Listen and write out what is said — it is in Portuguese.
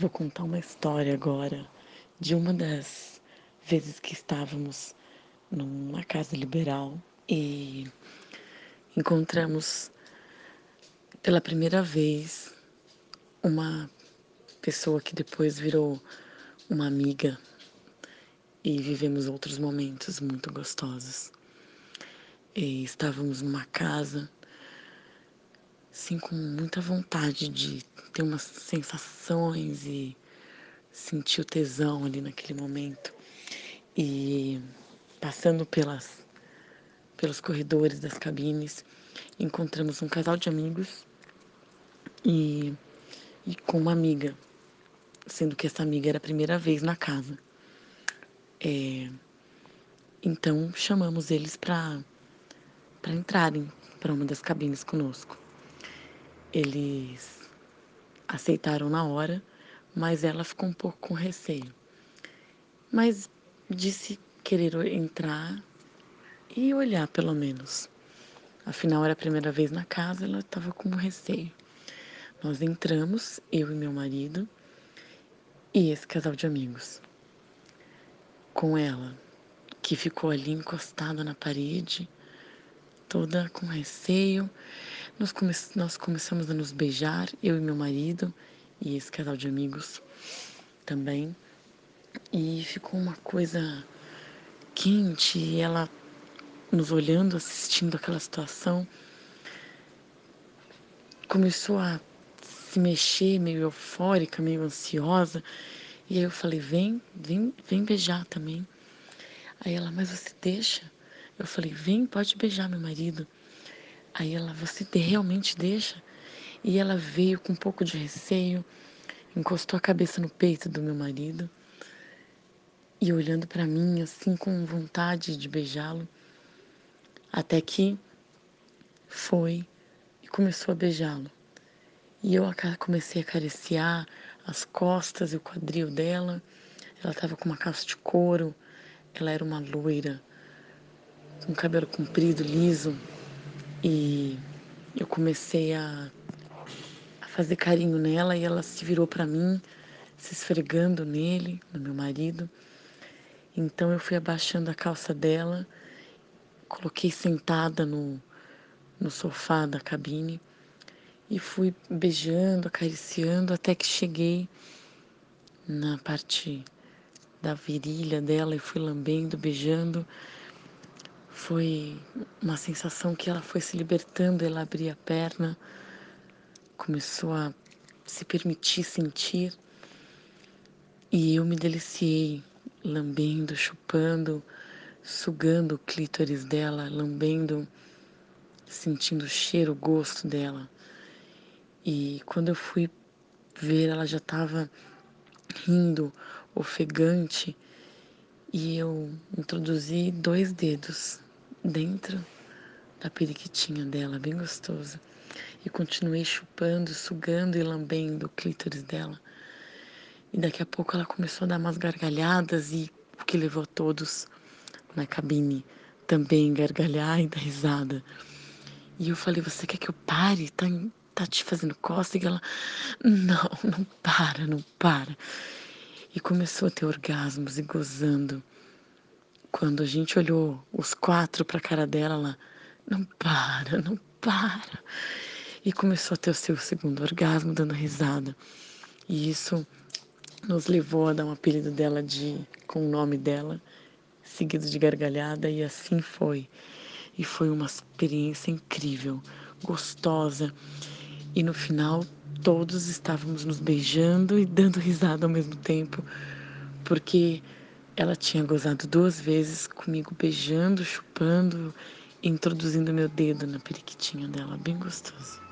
Vou contar uma história agora de uma das vezes que estávamos numa casa liberal e encontramos pela primeira vez uma pessoa que depois virou uma amiga e vivemos outros momentos muito gostosos. E estávamos numa casa assim com muita vontade de ter umas sensações e sentir o tesão ali naquele momento. E passando pelas pelos corredores das cabines, encontramos um casal de amigos e, e com uma amiga, sendo que essa amiga era a primeira vez na casa. É, então chamamos eles para entrarem para uma das cabines conosco. Eles aceitaram na hora, mas ela ficou um pouco com receio. Mas disse querer entrar e olhar pelo menos. Afinal, era a primeira vez na casa, ela estava com receio. Nós entramos, eu e meu marido, e esse casal de amigos. Com ela, que ficou ali encostada na parede, toda com receio, nós, come nós começamos a nos beijar, eu e meu marido, e esse casal de amigos também. E ficou uma coisa quente, e ela nos olhando, assistindo aquela situação, começou a se mexer, meio eufórica, meio ansiosa. E aí eu falei: vem, vem, vem beijar também. Aí ela, mas você deixa? Eu falei: vem, pode beijar meu marido. Aí ela, você realmente deixa? E ela veio com um pouco de receio, encostou a cabeça no peito do meu marido e olhando para mim assim com vontade de beijá-lo, até que foi e começou a beijá-lo. E eu comecei a acariciar as costas e o quadril dela. Ela estava com uma calça de couro, ela era uma loira, com cabelo comprido, liso, e eu comecei a, a fazer carinho nela e ela se virou para mim, se esfregando nele, no meu marido. Então eu fui abaixando a calça dela, coloquei sentada no, no sofá da cabine e fui beijando, acariciando até que cheguei na parte da virilha dela e fui lambendo, beijando foi uma sensação que ela foi se libertando, ela abria a perna, começou a se permitir sentir. E eu me deliciei, lambendo, chupando, sugando o clítoris dela, lambendo, sentindo o cheiro, o gosto dela. E quando eu fui ver, ela já estava rindo, ofegante, e eu introduzi dois dedos dentro da periquitinha dela, bem gostoso. E continuei chupando, sugando e lambendo o clítoris dela. E daqui a pouco ela começou a dar umas gargalhadas e o que levou todos na cabine também gargalhar e dar risada. E eu falei, você quer que eu pare? Tá, tá te fazendo? E ela, não, não para, não para. E começou a ter orgasmos e gozando. Quando a gente olhou os quatro para a cara dela, ela não para, não para. E começou a ter o seu segundo orgasmo, dando risada. E isso nos levou a dar um apelido dela de com o nome dela, seguido de gargalhada, e assim foi. E foi uma experiência incrível, gostosa. E no final, todos estávamos nos beijando e dando risada ao mesmo tempo, porque ela tinha gozado duas vezes comigo, beijando, chupando, introduzindo meu dedo na periquitinha dela, bem gostoso.